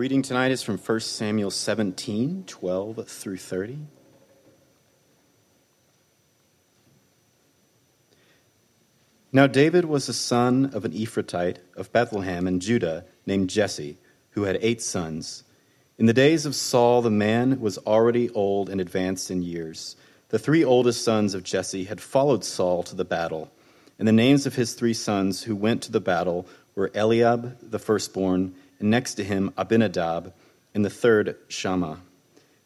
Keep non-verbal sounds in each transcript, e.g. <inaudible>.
reading tonight is from 1 Samuel 17 12 through 30. Now, David was the son of an Ephrathite of Bethlehem in Judah named Jesse, who had eight sons. In the days of Saul, the man was already old and advanced in years. The three oldest sons of Jesse had followed Saul to the battle, and the names of his three sons who went to the battle were Eliab, the firstborn, and next to him Abinadab, and the third Shammah.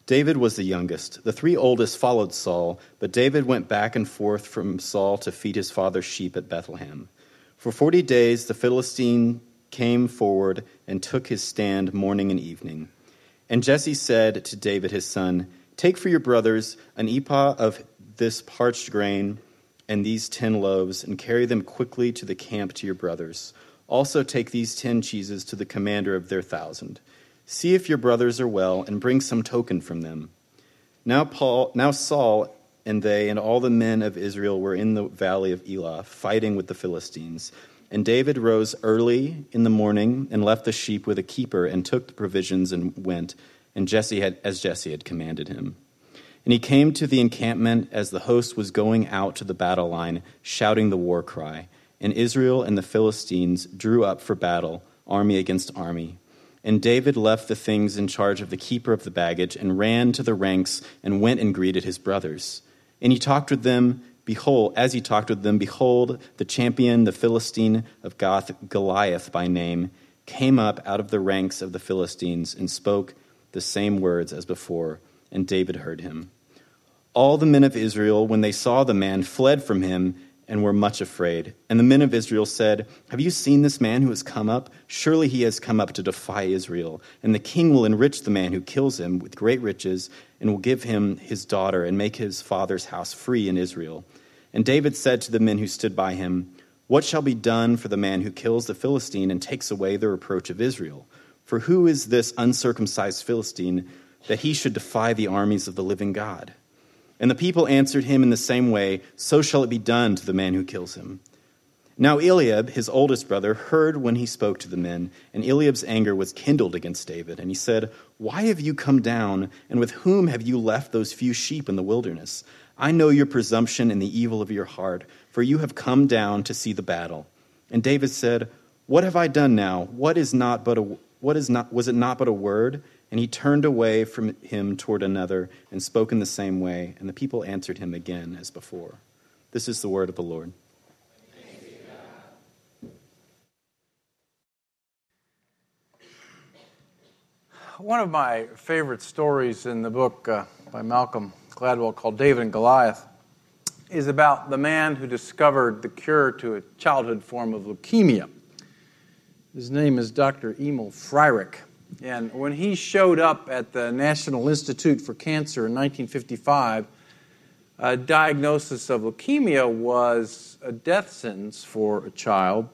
David was the youngest. The three oldest followed Saul, but David went back and forth from Saul to feed his father's sheep at Bethlehem. For forty days the Philistine came forward and took his stand morning and evening. And Jesse said to David his son, Take for your brothers an ephah of this parched grain and these ten loaves, and carry them quickly to the camp to your brothers. Also take these ten cheeses to the commander of their thousand. See if your brothers are well, and bring some token from them. Now, Paul, now Saul and they and all the men of Israel were in the valley of Elah, fighting with the Philistines. And David rose early in the morning and left the sheep with a keeper, and took the provisions and went, and Jesse had, as Jesse had commanded him. And he came to the encampment as the host was going out to the battle line, shouting the war cry. And Israel and the Philistines drew up for battle, army against army. And David left the things in charge of the keeper of the baggage and ran to the ranks and went and greeted his brothers. And he talked with them, behold, as he talked with them, behold, the champion, the Philistine of Gath, Goliath by name, came up out of the ranks of the Philistines and spoke the same words as before, and David heard him. All the men of Israel, when they saw the man, fled from him and were much afraid. And the men of Israel said, Have you seen this man who has come up? Surely he has come up to defy Israel. And the king will enrich the man who kills him with great riches, and will give him his daughter, and make his father's house free in Israel. And David said to the men who stood by him, What shall be done for the man who kills the Philistine and takes away the reproach of Israel? For who is this uncircumcised Philistine that he should defy the armies of the living God? And the people answered him in the same way So shall it be done to the man who kills him. Now Eliab, his oldest brother, heard when he spoke to the men, and Eliab's anger was kindled against David. And he said, Why have you come down, and with whom have you left those few sheep in the wilderness? I know your presumption and the evil of your heart, for you have come down to see the battle. And David said, What have I done now? What is not but a what is not was it not but a word? And he turned away from him toward another and spoke in the same way, and the people answered him again as before. This is the word of the Lord. One of my favorite stories in the book uh, by Malcolm Gladwell called David and Goliath is about the man who discovered the cure to a childhood form of leukemia. His name is Dr. Emil Freireich. And when he showed up at the National Institute for Cancer in 1955, a diagnosis of leukemia was a death sentence for a child.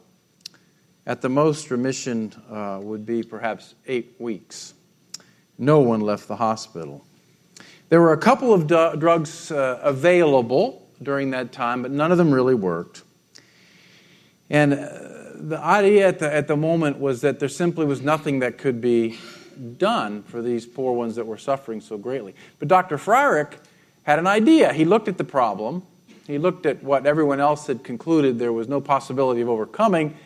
At the most, remission uh, would be perhaps eight weeks. No one left the hospital. There were a couple of du- drugs uh, available during that time, but none of them really worked. And uh, the idea at the, at the moment was that there simply was nothing that could be done for these poor ones that were suffering so greatly. But Dr. Freireich had an idea. He looked at the problem, he looked at what everyone else had concluded there was no possibility of overcoming,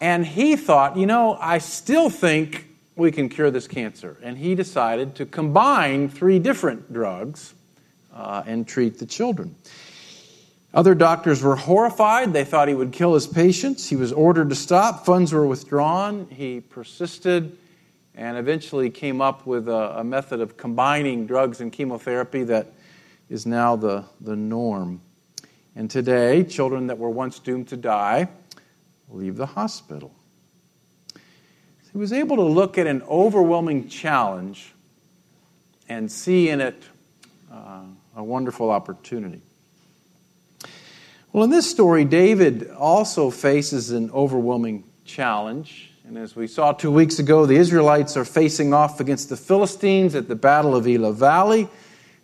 and he thought, you know, I still think we can cure this cancer. And he decided to combine three different drugs uh, and treat the children. Other doctors were horrified. They thought he would kill his patients. He was ordered to stop. Funds were withdrawn. He persisted and eventually came up with a, a method of combining drugs and chemotherapy that is now the, the norm. And today, children that were once doomed to die leave the hospital. He was able to look at an overwhelming challenge and see in it uh, a wonderful opportunity. Well, in this story, David also faces an overwhelming challenge. And as we saw two weeks ago, the Israelites are facing off against the Philistines at the Battle of Elah Valley.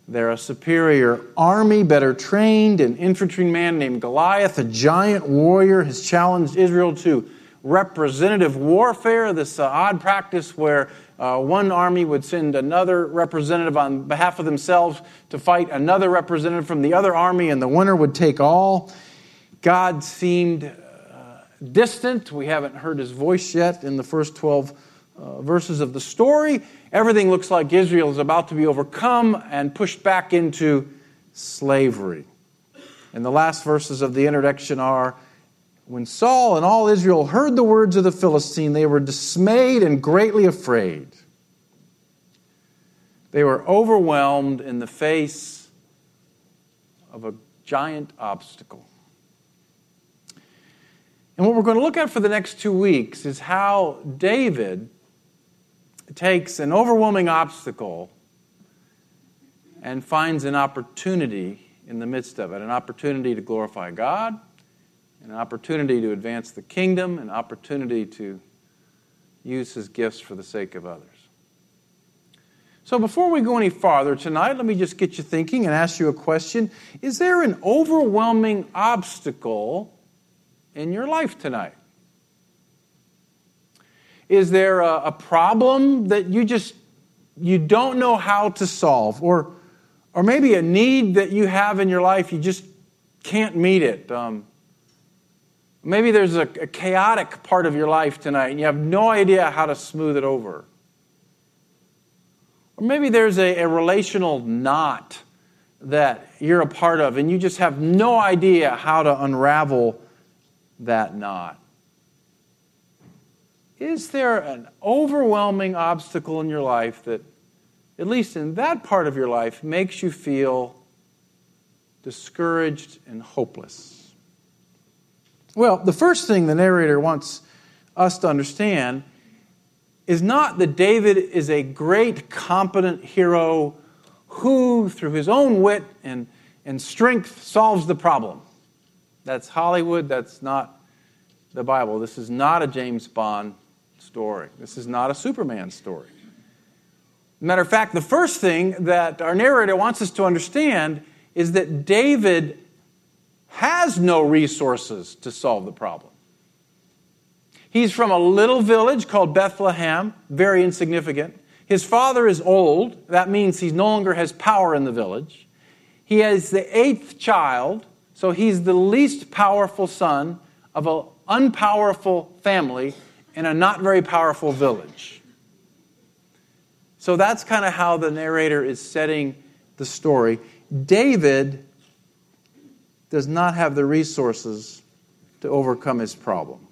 They're a superior army, better trained. An infantryman named Goliath, a giant warrior, has challenged Israel to representative warfare, this uh, odd practice where uh, one army would send another representative on behalf of themselves to fight another representative from the other army, and the winner would take all. God seemed uh, distant. We haven't heard his voice yet in the first 12 uh, verses of the story. Everything looks like Israel is about to be overcome and pushed back into slavery. And the last verses of the introduction are when Saul and all Israel heard the words of the Philistine, they were dismayed and greatly afraid. They were overwhelmed in the face of a giant obstacle. And what we're going to look at for the next two weeks is how David takes an overwhelming obstacle and finds an opportunity in the midst of it an opportunity to glorify God an opportunity to advance the kingdom, an opportunity to use his gifts for the sake of others. So, before we go any farther tonight, let me just get you thinking and ask you a question. Is there an overwhelming obstacle in your life tonight? Is there a, a problem that you just you don't know how to solve, or or maybe a need that you have in your life you just can't meet it? Um, Maybe there's a, a, chaotic part of your life tonight and you have no idea how to smooth it over. Or maybe there's a, a relational knot that you're a part of and you just have no idea how to unravel that knot. Is there an overwhelming obstacle in your life that, at least in that part of your life, makes you feel discouraged and hopeless? Well, the first thing the narrator wants us to understand is not that David is a great, competent hero who, through his own wit and, and strength, solves the problem. That's Hollywood, that's not the Bible. This is not a James Bond story, this is not a Superman story. Matter of fact, the first thing that our narrator wants us to understand is that David has no resources to solve the problem. He's from a little village called Bethlehem, very insignificant. His father is old. That means he no longer has power in the village. He is the eighth child, so he's the least powerful son of an unpowerful family in a not very powerful village. So that's kind of how the narrator is setting the story. David does not have the resources to overcome his problem.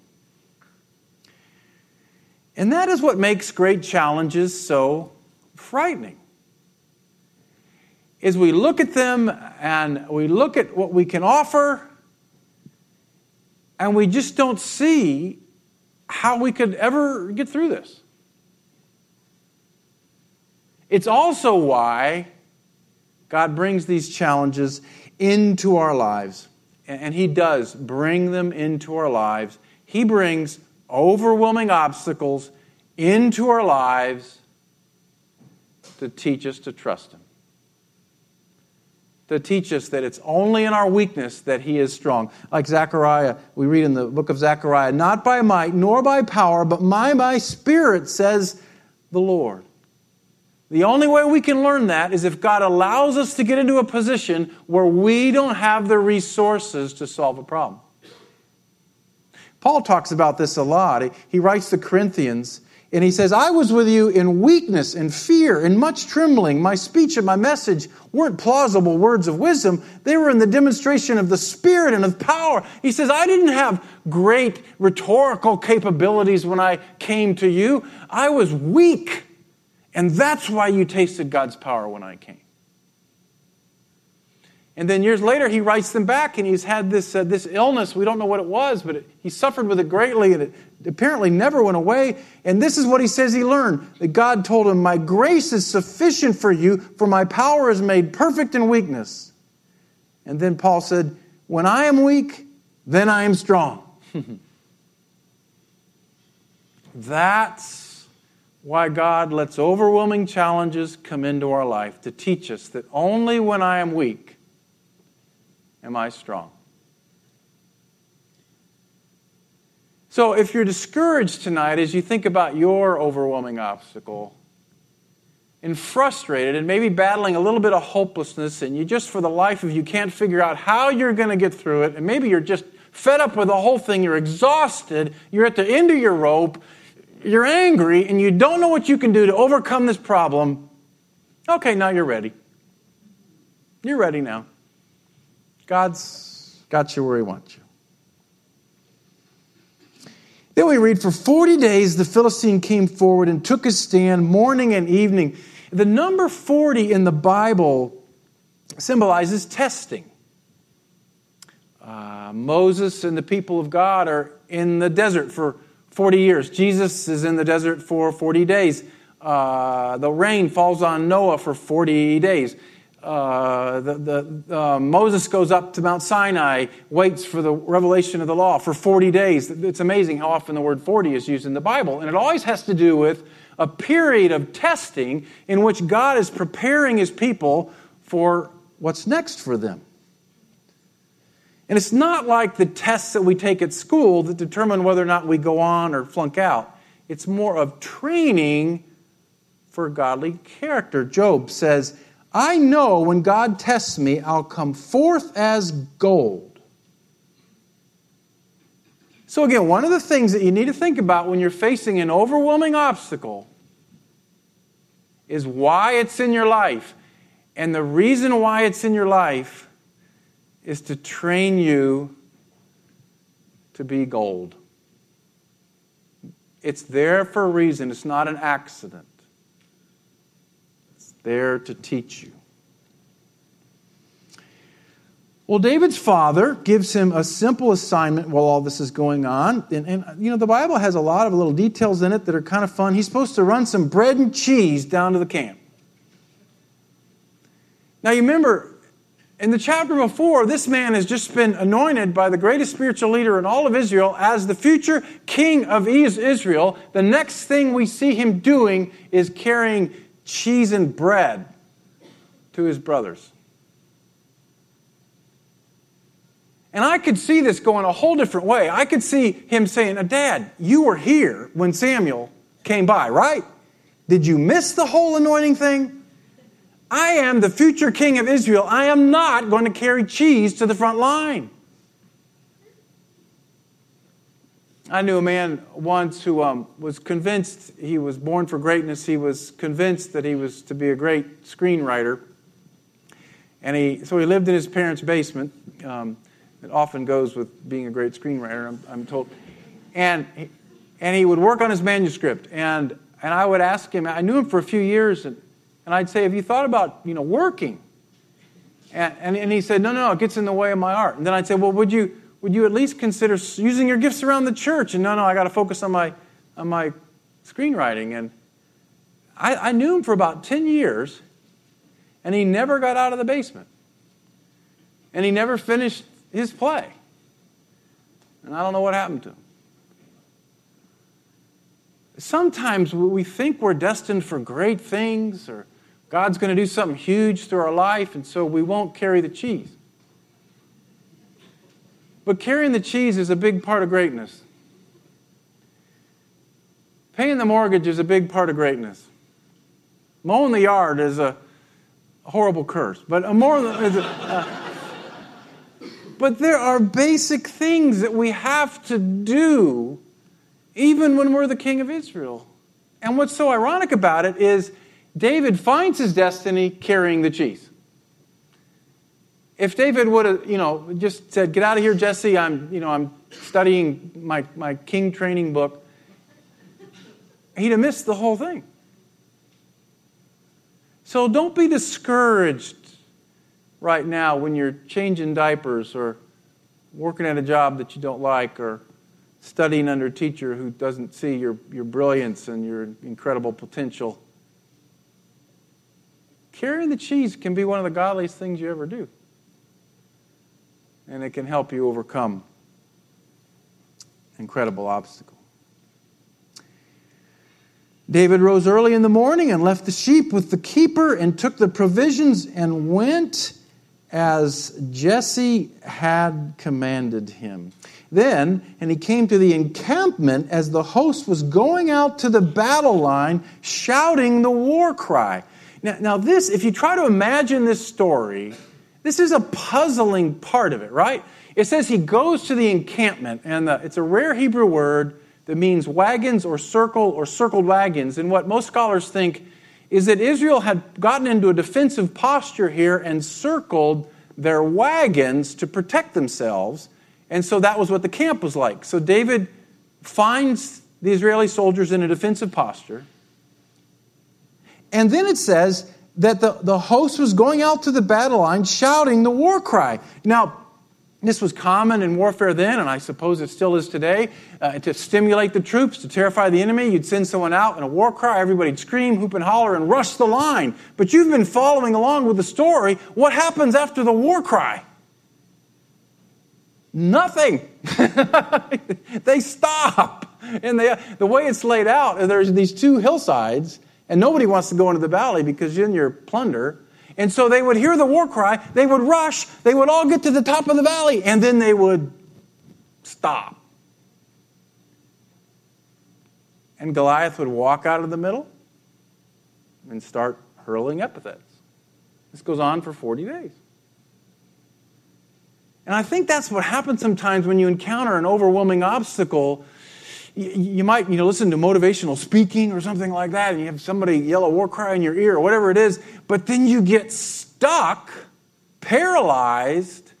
And that is what makes great challenges so frightening. Is we look at them and we look at what we can offer and we just don't see how we could ever get through this. It's also why God brings these challenges into our lives. And He does bring them into our lives. He brings overwhelming obstacles into our lives to teach us to trust Him. To teach us that it's only in our weakness that He is strong. Like Zechariah, we read in the book of Zechariah, not by might nor by power, but by my spirit, says the Lord. The only way we can learn that is if God allows us to get into a position where we don't have the resources to solve a problem. Paul talks about this a lot. He writes to Corinthians and he says, I was with you in weakness and fear and much trembling. My speech and my message weren't plausible words of wisdom. They were in the demonstration of the Spirit and of power. He says, I didn't have great rhetorical capabilities when I came to you. I was weak and that's why you tasted God's power when I came. And then years later, he writes them back, and he's had this, uh, this illness. We don't know what it was, but it, he suffered with it greatly, and it apparently never went away. And this is what he says he learned that God told him, My grace is sufficient for you, for my power is made perfect in weakness. And then Paul said, When I am weak, then I am strong. <laughs> That's why God lets overwhelming challenges come into our life to teach us that only when I am weak am I strong. So, if you're discouraged tonight as you think about your overwhelming obstacle, and frustrated and maybe battling a little bit of hopelessness, and you just for the life of you can't figure out how you're going to get through it, and maybe you're just fed up with the whole thing, you're exhausted, you're at the end of your rope, you're angry, and you don't know what you can do to overcome this problem, okay, now you're ready. You're ready now. God's got you where He wants you. Then we read, For 40 days the Philistine came forward and took his stand morning and evening. The number 40 in the Bible symbolizes testing. Uh, Moses and the people of God are in the desert for 40 years. Jesus is in the desert for 40 days. Uh, the rain falls on Noah for 40 days. Uh, the, the, uh, Moses goes up to Mount Sinai, waits for the revelation of the law for 40 days. It's amazing how often the word 40 is used in the Bible. And it always has to do with a period of testing in which God is preparing his people for what's next for them. And it's not like the tests that we take at school that determine whether or not we go on or flunk out. It's more of training for godly character. Job says, I know when God tests me, I'll come forth as gold. So, again, one of the things that you need to think about when you're facing an overwhelming obstacle is why it's in your life. And the reason why it's in your life is to train you to be gold. It's there for a reason, it's not an accident It's there to teach you. Well, David's father gives him a simple assignment while all this is going on. And, and, you know, the Bible has a lot of little details in it that are kind of fun. He's supposed to run some bread and cheese down to the camp. Now, you remember, in the chapter before, this man has just been anointed by the greatest spiritual leader in all of Israel as the future king of Israel. The next thing we see him doing is carrying cheese and bread to his brothers. And I could see this going a whole different way. I could see him saying, Dad, you were here when Samuel came by, right? Did you miss the whole anointing thing? I am the future king of Israel. I am not going to carry cheese to the front line. I knew a man once who um, was convinced he was born for greatness. He was convinced that he was to be a great screenwriter. And he, so he lived in his parents' basement. Um, it often goes with being a great screenwriter, I'm, I'm told. And he, and he would work on his manuscript. And, and I would ask him, I knew him for a few years, and, and I'd say, Have you thought about you know, working? And, and, and he said, No, no, it gets in the way of my art. And then I'd say, Well, would you, would you at least consider using your gifts around the church? And no, no, I got to focus on my, on my screenwriting. And I, I knew him for about 10 years, and he never got out of the basement. And he never finished his play. And I don't know what happened to him. Sometimes we think we're destined for great things, or God's going to do something huge through our life, and so we won't carry the cheese. But carrying the cheese is a big part of greatness. Paying the mortgage is a big part of greatness. Mowing the yard is a horrible curse, but a more <laughs> uh, but there are basic things that we have to do even when we're the king of Israel. And what's so ironic about it is David finds his destiny carrying the cheese if David would have, you know, just said, "Get out of here, Jesse. I'm, you know, I'm studying my my king training book," he'd have missed the whole thing. So don't be discouraged right now when you're changing diapers or working at a job that you don't like or studying under a teacher who doesn't see your, your brilliance and your incredible potential. Carrying the cheese can be one of the godliest things you ever do and it can help you overcome incredible obstacle. David rose early in the morning and left the sheep with the keeper and took the provisions and went as Jesse had commanded him. Then, and he came to the encampment as the host was going out to the battle line, shouting the war cry. Now, now, this, if you try to imagine this story, this is a puzzling part of it, right? It says he goes to the encampment, and the, it's a rare Hebrew word that means wagons or circle or circled wagons. And what most scholars think is that Israel had gotten into a defensive posture here and circled their wagons to protect themselves. And so that was what the camp was like. So David finds the Israeli soldiers in a defensive posture. And then it says that the, the host was going out to the battle line shouting the war cry. Now, this was common in warfare then, and I suppose it still is today. Uh, to stimulate the troops, to terrify the enemy, you'd send someone out in a war cry, everybody'd scream, hoop, and holler, and rush the line. But you've been following along with the story. What happens after the war cry? Nothing. <laughs> they stop. And they, the way it's laid out, there's these two hillsides, and nobody wants to go into the valley because you're in your plunder. And so they would hear the war cry, they would rush, they would all get to the top of the valley, and then they would stop. And Goliath would walk out of the middle and start hurling epithets. This goes on for 40 days. And I think that's what happens sometimes when you encounter an overwhelming obstacle you might you know listen to motivational speaking or something like that and you have somebody yell a war cry in your ear or whatever it is but then you get stuck paralyzed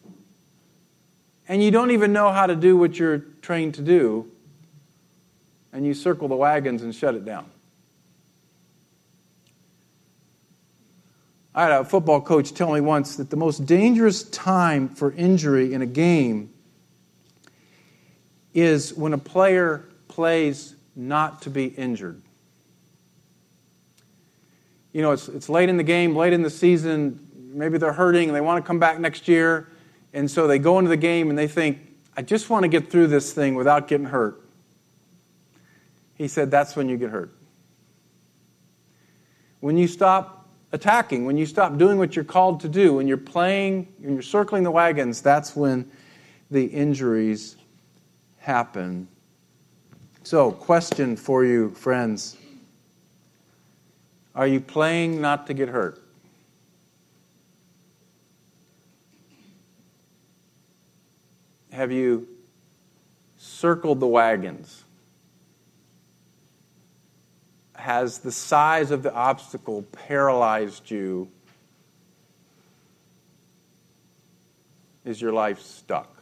and you don't even know how to do what you're trained to do and you circle the wagons and shut it down. I had a football coach tell me once that the most dangerous time for injury in a game is when a player plays not to be injured. You know, it's, it's late in the game, late in the season. Maybe they're hurting and they want to come back next year. And so they go into the game and they think, I just want to get through this thing without getting hurt. He said, That's when you get hurt. When you stop attacking, when you stop doing what you're called to do, when you're playing, when you're circling the wagons, that's when the injuries happen. So, question for you, friends Are you playing not to get hurt? Have you circled the wagons? Has the size of the obstacle paralyzed you? Is your life stuck?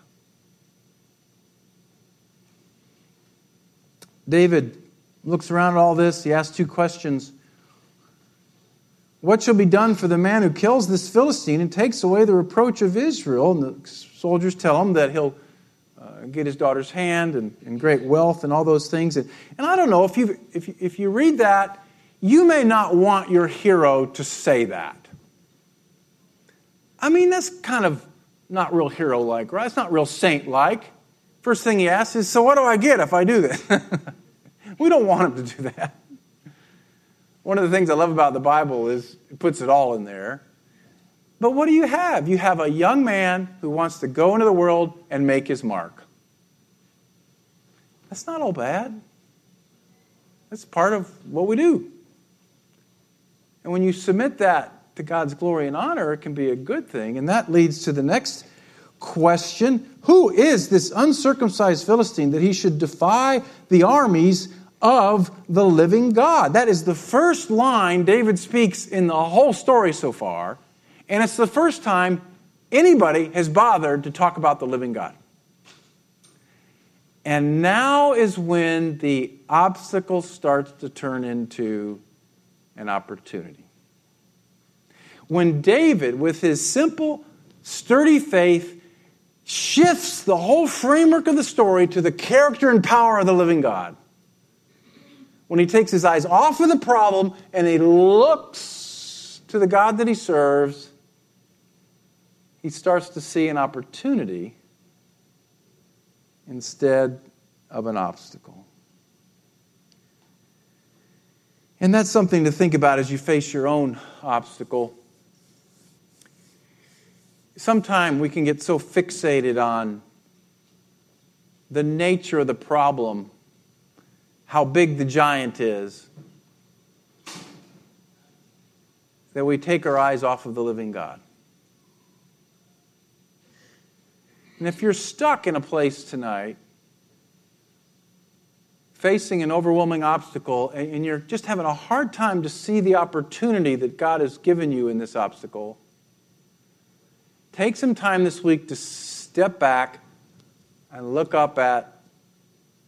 David looks around at all this. He asks two questions. What shall be done for the man who kills this Philistine and takes away the reproach of Israel? And the soldiers tell him that he'll uh, get his daughter's hand and, and, great wealth and all those things. And, and I don't know, if you, if, you, if you read that, you may not want your hero to say that. I mean, that's kind of not real hero like, right? It's not real saint like. First thing he asks is, So what do I get if I do this? <laughs> we don't want him to do that. One of the things I love about the Bible is it puts it all in there. But what do you have? You have a young man who wants to go into the world and make his mark. That's not all bad. That's part of what we do. And when you submit that to God's glory and honor, it can be a good thing. And that leads to the next question Who is this uncircumcised Philistine that he should defy the armies of the living God? That is the first line David speaks in the whole story so far. And it's the first time anybody has bothered to talk about the living God. And now is when the obstacle starts to turn into an opportunity. When David, with his simple, sturdy faith, shifts the whole framework of the story to the character and power of the living God. When he takes his eyes off of the problem and he looks to the God that he serves, he starts to see an opportunity instead of an obstacle. And that's something to think about as you face your own obstacle sometimes we can get so fixated on the nature of the problem, how big the giant is, that we take our eyes off of the living God. And if you're stuck in a place tonight, facing an overwhelming obstacle, and you're just having a hard time to see the opportunity that God has given you in this obstacle, take some time this week to step back and look up at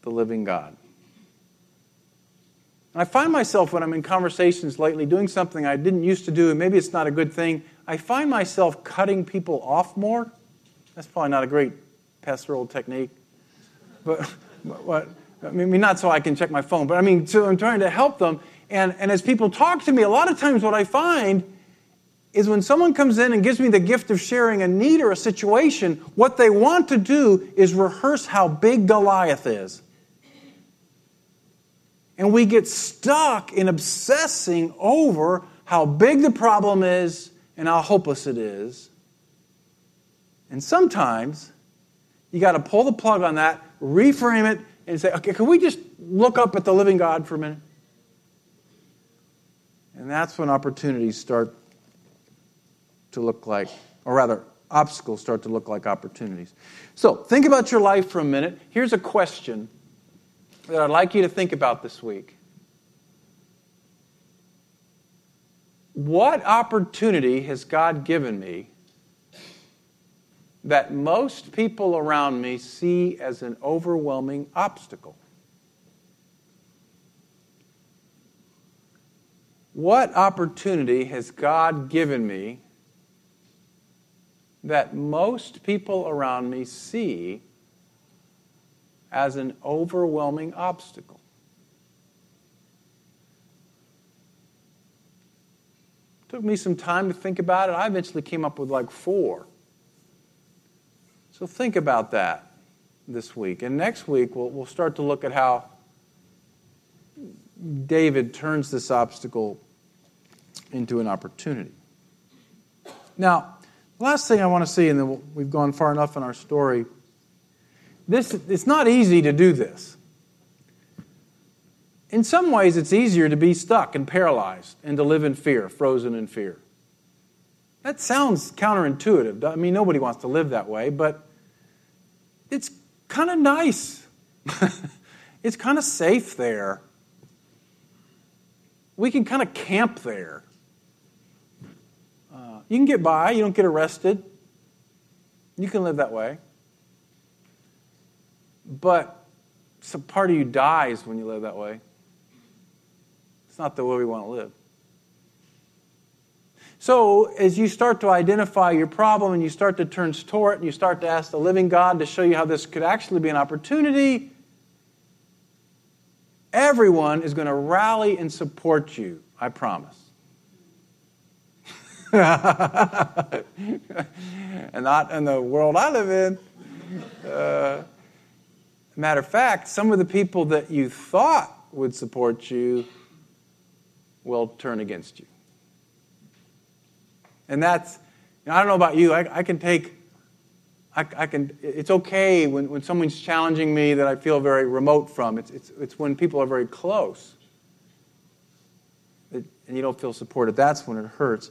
the living God. I find myself when I'm in conversations lately doing something I didn't used to do, and maybe it's not a good thing, I find myself cutting people off more. That's probably not a great pastoral technique. But, what? I mean, not so I can check my phone, but I mean, so I'm trying to help them. And, and as people talk to me, a lot of times what I find is when someone comes in and gives me the gift of sharing a need or a situation, what they want to do is rehearse how big Goliath is. And we get stuck in obsessing over how big the problem is and how hopeless it is. And sometimes you got to pull the plug on that, reframe it, and say, okay, can we just look up at the living God for a minute? And that's when opportunities start to look like, or rather, obstacles start to look like opportunities. So, think about your life for a minute. Here's a question that I'd like you to think about this week. What opportunity has God given me that most people around me see as an overwhelming obstacle? What opportunity has God given me that most people around me see as an overwhelming obstacle. Took me some time to think about it. I eventually came up with like four. So think about that this week. And next week, we'll, we'll start to look at how David turns this obstacle into an opportunity. Now, Last thing I want to see, and then we've gone far enough in our story. This, it's not easy to do this. In some ways, it's easier to be stuck and paralyzed and to live in fear, frozen in fear. That sounds counterintuitive. I mean, nobody wants to live that way, but it's kind of nice. <laughs> it's kind of safe there. We can kind of camp there. Uh, you can get by, you don't get arrested. You can live that way. But some part of you dies when you live that way. It's not the way we want to live. So, as you start to identify your problem and you start to turn toward it and you start to ask the living God to show you how this could actually be an opportunity, everyone is going to rally and support you, I promise. <laughs> and not in the world I live in. Uh, matter of fact, some of the people that you thought would support you will turn against you. And that's, you know, I don't know about you, I, I can take, I, I, can, it's okay when, when someone's challenging me that I feel very remote from. It's, it's, it's when people are very close and you don't feel supported. That's when it hurts.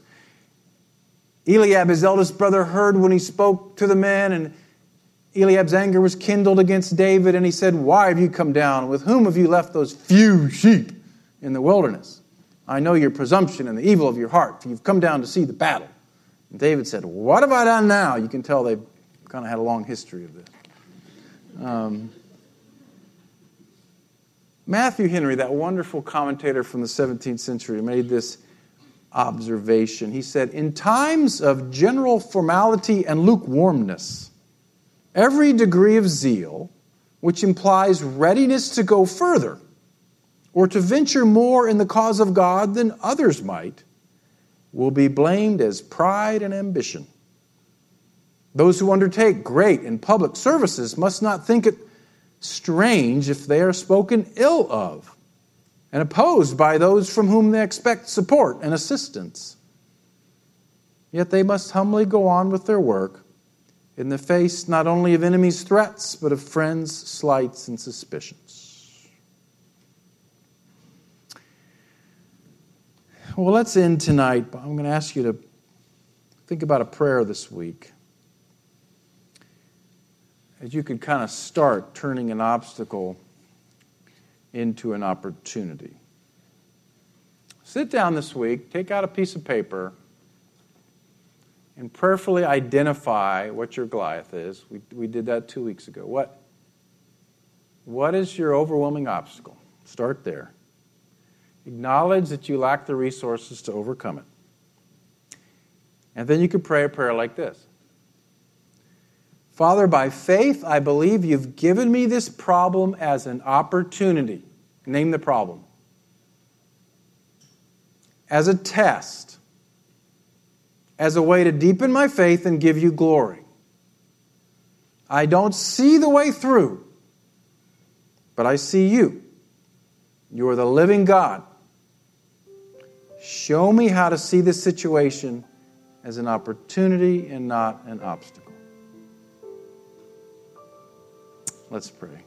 Eliab, his eldest brother, heard when he spoke to the men, and Eliab's anger was kindled against David, and he said, Why have you come down? With whom have you left those few sheep in the wilderness? I know your presumption and the evil of your heart, for you've come down to see the battle. And David said, What have I done now? You can tell they've kind of had a long history of this. Um, Matthew Henry, that wonderful commentator from the 17th century, made this observation. He said, In times of general formality and lukewarmness, every degree of zeal, which implies readiness to go further or to venture more in the cause of God than others might, will be blamed as pride and ambition. Those who undertake great and public services must not think it strange if they are spoken ill of and opposed by those from whom they expect support and assistance. Yet they must humbly go on with their work in the face not only of enemies' threats, but of friends' slights and suspicions. Well, let's end tonight. I'm going to ask you to think about a prayer this week. As you could kind of start turning an obstacle into an opportunity. Sit down this week, take out a piece of paper, and prayerfully identify what your Goliath is. We, we did that two weeks ago. What, what is your overwhelming obstacle? Start there. Acknowledge that you lack the resources to overcome it. And then you could pray a prayer like this Father, by faith, I believe you've given me this problem as an opportunity. Name the problem. As a test, as a way to deepen my faith and give you glory. I don't see the way through, but I see you. You are the living God. Show me how to see this situation as an opportunity and not an obstacle. Let's pray.